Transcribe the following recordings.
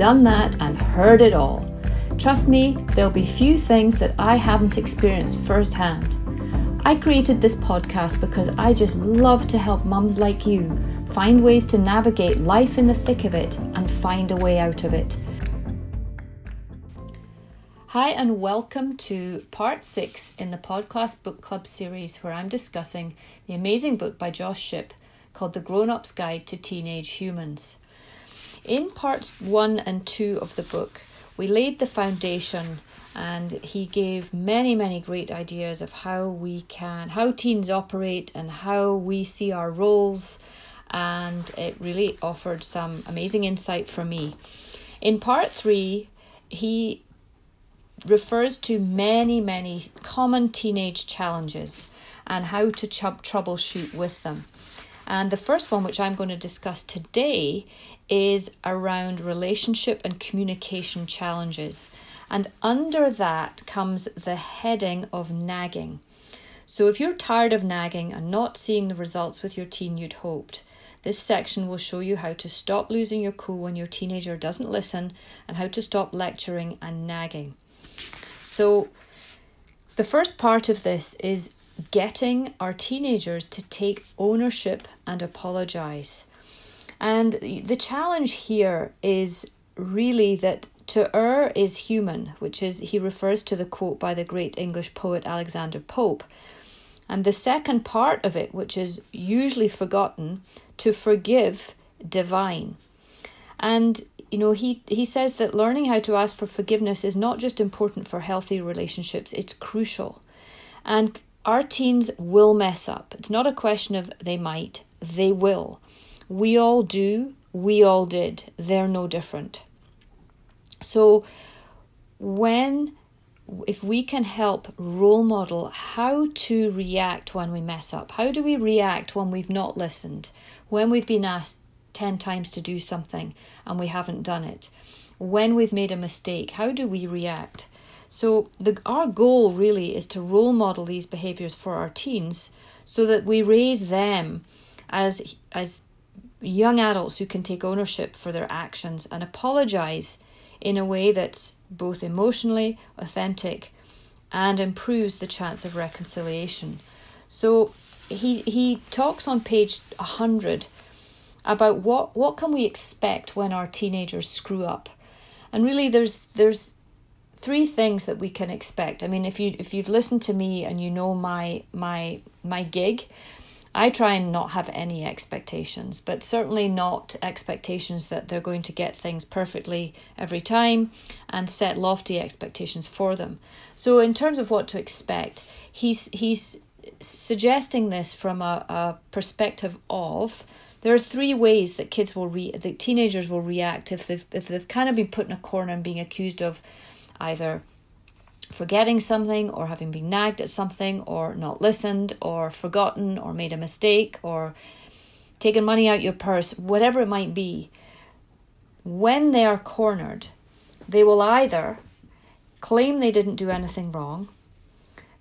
done that, and heard it all. Trust me, there'll be few things that I haven't experienced firsthand. I created this podcast because I just love to help mums like you find ways to navigate life in the thick of it and find a way out of it. Hi, and welcome to part six in the Podcast Book Club series where I'm discussing the amazing book by Josh Shipp called The Grown Up's Guide to Teenage Humans. In parts one and two of the book, we laid the foundation and he gave many, many great ideas of how we can, how teens operate and how we see our roles. And it really offered some amazing insight for me. In part three, he refers to many, many common teenage challenges and how to ch- troubleshoot with them. And the first one, which I'm going to discuss today, is around relationship and communication challenges. And under that comes the heading of nagging. So if you're tired of nagging and not seeing the results with your teen you'd hoped, this section will show you how to stop losing your cool when your teenager doesn't listen and how to stop lecturing and nagging. So, the first part of this is getting our teenagers to take ownership and apologize. And the challenge here is really that to err is human, which is, he refers to the quote by the great English poet Alexander Pope. And the second part of it, which is usually forgotten, to forgive, divine. And you know, he, he says that learning how to ask for forgiveness is not just important for healthy relationships, it's crucial. And our teens will mess up. It's not a question of they might, they will. We all do, we all did. They're no different. So, when if we can help role model how to react when we mess up, how do we react when we've not listened, when we've been asked 10 times to do something and we haven't done it, when we've made a mistake, how do we react? So, the, our goal really is to role model these behaviors for our teens so that we raise them as, as young adults who can take ownership for their actions and apologize in a way that's both emotionally authentic and improves the chance of reconciliation. So he he talks on page 100 about what what can we expect when our teenagers screw up. And really there's there's three things that we can expect. I mean if you if you've listened to me and you know my my my gig, I try and not have any expectations, but certainly not expectations that they're going to get things perfectly every time and set lofty expectations for them. So, in terms of what to expect, he's, he's suggesting this from a, a perspective of there are three ways that kids will re that teenagers will react if they've if they've kind of been put in a corner and being accused of either forgetting something or having been nagged at something or not listened or forgotten or made a mistake or taken money out your purse, whatever it might be, when they are cornered, they will either claim they didn't do anything wrong,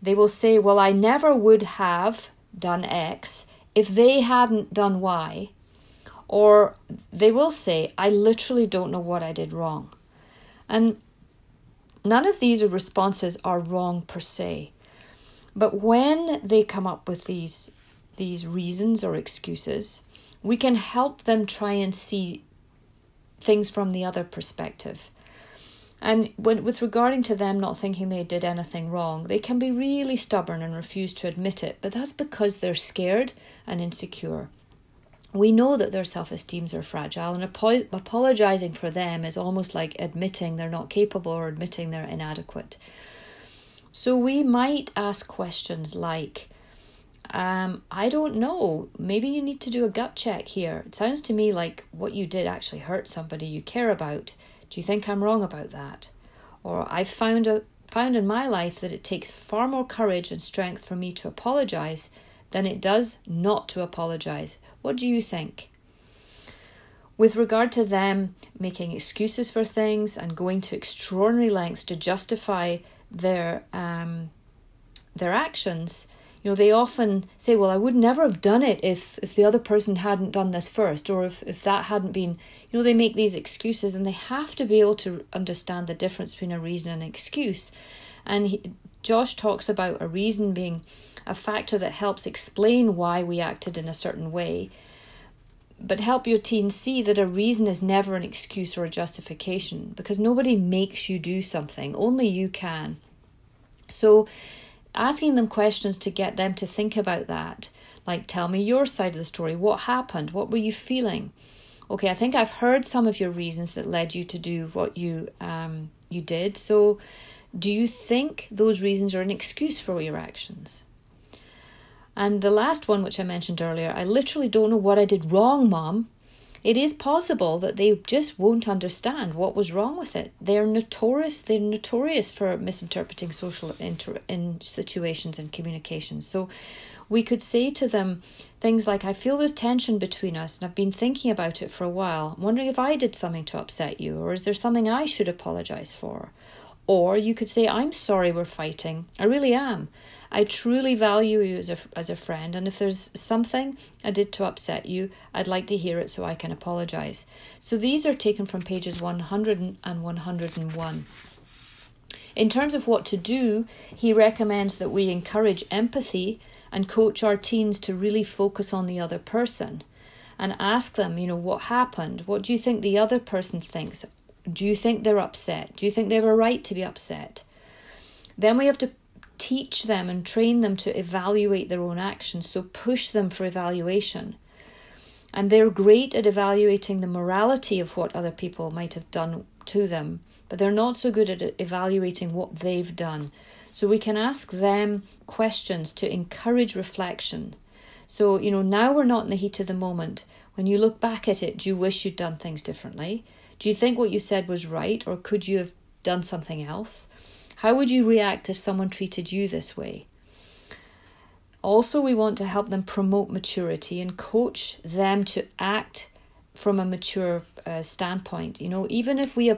they will say, Well, I never would have done X if they hadn't done Y, or they will say, I literally don't know what I did wrong. And None of these responses are wrong per se. But when they come up with these these reasons or excuses, we can help them try and see things from the other perspective. And when, with regarding to them not thinking they did anything wrong, they can be really stubborn and refuse to admit it, but that's because they're scared and insecure we know that their self esteems are fragile, and apo- apologizing for them is almost like admitting they're not capable or admitting they're inadequate. So we might ask questions like, um, I don't know, maybe you need to do a gut check here. It sounds to me like what you did actually hurt somebody you care about. Do you think I'm wrong about that? Or I've found a found in my life that it takes far more courage and strength for me to apologize than it does not to apologize. What do you think? With regard to them making excuses for things and going to extraordinary lengths to justify their um, their actions, you know, they often say, Well, I would never have done it if, if the other person hadn't done this first, or if, if that hadn't been, you know, they make these excuses and they have to be able to understand the difference between a reason and an excuse. And he, Josh talks about a reason being a factor that helps explain why we acted in a certain way. But help your teen see that a reason is never an excuse or a justification because nobody makes you do something, only you can. So asking them questions to get them to think about that. Like, tell me your side of the story. What happened? What were you feeling? Okay, I think I've heard some of your reasons that led you to do what you um, you did. So, do you think those reasons are an excuse for your actions? And the last one, which I mentioned earlier, I literally don't know what I did wrong, Mom. It is possible that they just won't understand what was wrong with it. They're notorious. They're notorious for misinterpreting social inter- in situations and communications. So, we could say to them things like, "I feel there's tension between us, and I've been thinking about it for a while. I'm wondering if I did something to upset you, or is there something I should apologize for?" Or you could say, "I'm sorry we're fighting. I really am." I truly value you as a, as a friend, and if there's something I did to upset you, I'd like to hear it so I can apologize. So these are taken from pages 100 and 101. In terms of what to do, he recommends that we encourage empathy and coach our teens to really focus on the other person and ask them, you know, what happened? What do you think the other person thinks? Do you think they're upset? Do you think they have a right to be upset? Then we have to teach them and train them to evaluate their own actions, so push them for evaluation. And they're great at evaluating the morality of what other people might have done to them, but they're not so good at evaluating what they've done. So we can ask them questions to encourage reflection. So, you know, now we're not in the heat of the moment. When you look back at it, do you wish you'd done things differently? Do you think what you said was right, or could you have done something else? How would you react if someone treated you this way? Also, we want to help them promote maturity and coach them to act from a mature uh, standpoint. You know, even if we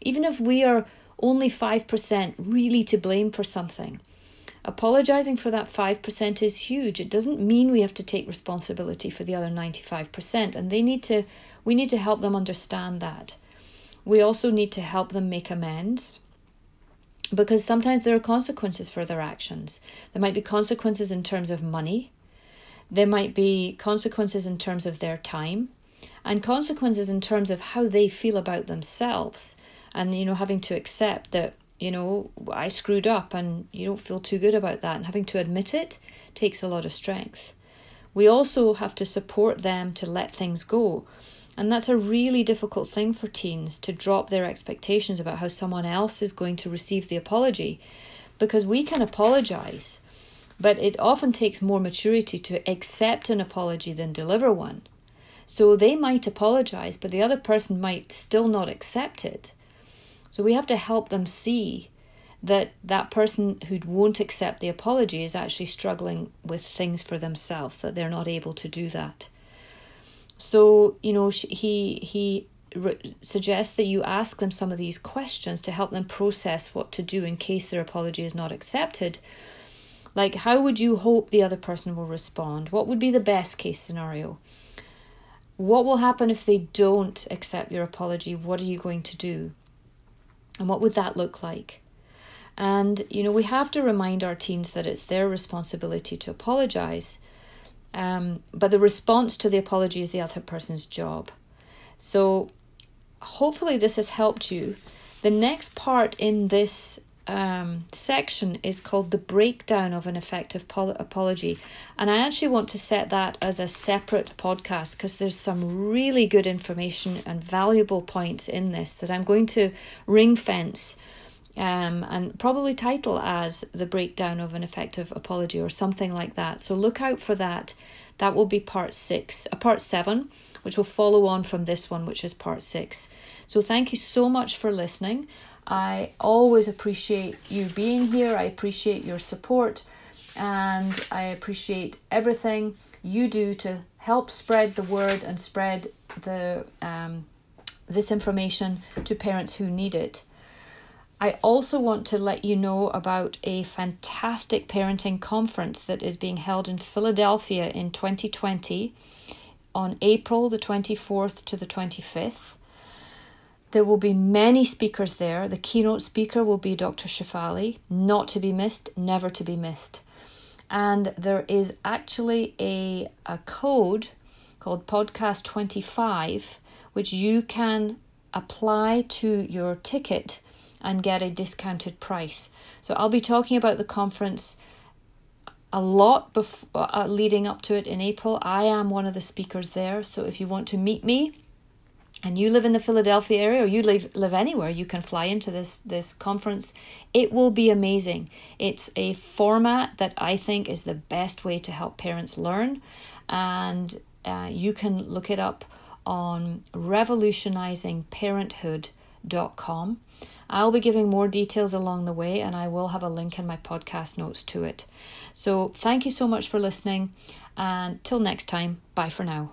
even if we are only five percent really to blame for something, apologizing for that five percent is huge. It doesn't mean we have to take responsibility for the other ninety five percent, and they need to. We need to help them understand that. We also need to help them make amends because sometimes there are consequences for their actions. There might be consequences in terms of money, there might be consequences in terms of their time, and consequences in terms of how they feel about themselves. And, you know, having to accept that, you know, I screwed up and you don't feel too good about that. And having to admit it takes a lot of strength. We also have to support them to let things go and that's a really difficult thing for teens to drop their expectations about how someone else is going to receive the apology because we can apologize, but it often takes more maturity to accept an apology than deliver one. So they might apologize, but the other person might still not accept it. So we have to help them see that that person who won't accept the apology is actually struggling with things for themselves, that they're not able to do that. So, you know, he he re- suggests that you ask them some of these questions to help them process what to do in case their apology is not accepted. Like, how would you hope the other person will respond? What would be the best case scenario? What will happen if they don't accept your apology? What are you going to do? And what would that look like? And, you know, we have to remind our teens that it's their responsibility to apologize um, but the response to the apology is the other person's job. So hopefully this has helped you. The next part in this um, section is called the breakdown of an effective pol- apology. And I actually want to set that as a separate podcast because there's some really good information and valuable points in this that I'm going to ring fence um, and probably title as the breakdown of an effective apology or something like that. So look out for that. That will be part six, uh, part seven which will follow on from this one, which is part six. So thank you so much for listening. I always appreciate you being here. I appreciate your support and I appreciate everything you do to help spread the word and spread the um, this information to parents who need it. I also want to let you know about a fantastic parenting conference that is being held in Philadelphia in 2020 on April the 24th to the 25th. There will be many speakers there. The keynote speaker will be Dr. Shefali, not to be missed, never to be missed. And there is actually a, a code called Podcast 25, which you can apply to your ticket and get a discounted price. So I'll be talking about the conference a lot before, uh, leading up to it in April. I am one of the speakers there, so if you want to meet me and you live in the Philadelphia area or you live live anywhere, you can fly into this this conference. It will be amazing. It's a format that I think is the best way to help parents learn, and uh, you can look it up on revolutionizingparenthood.com. I'll be giving more details along the way, and I will have a link in my podcast notes to it. So, thank you so much for listening, and till next time, bye for now.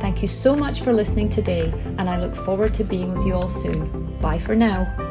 Thank you so much for listening today, and I look forward to being with you all soon. Bye for now.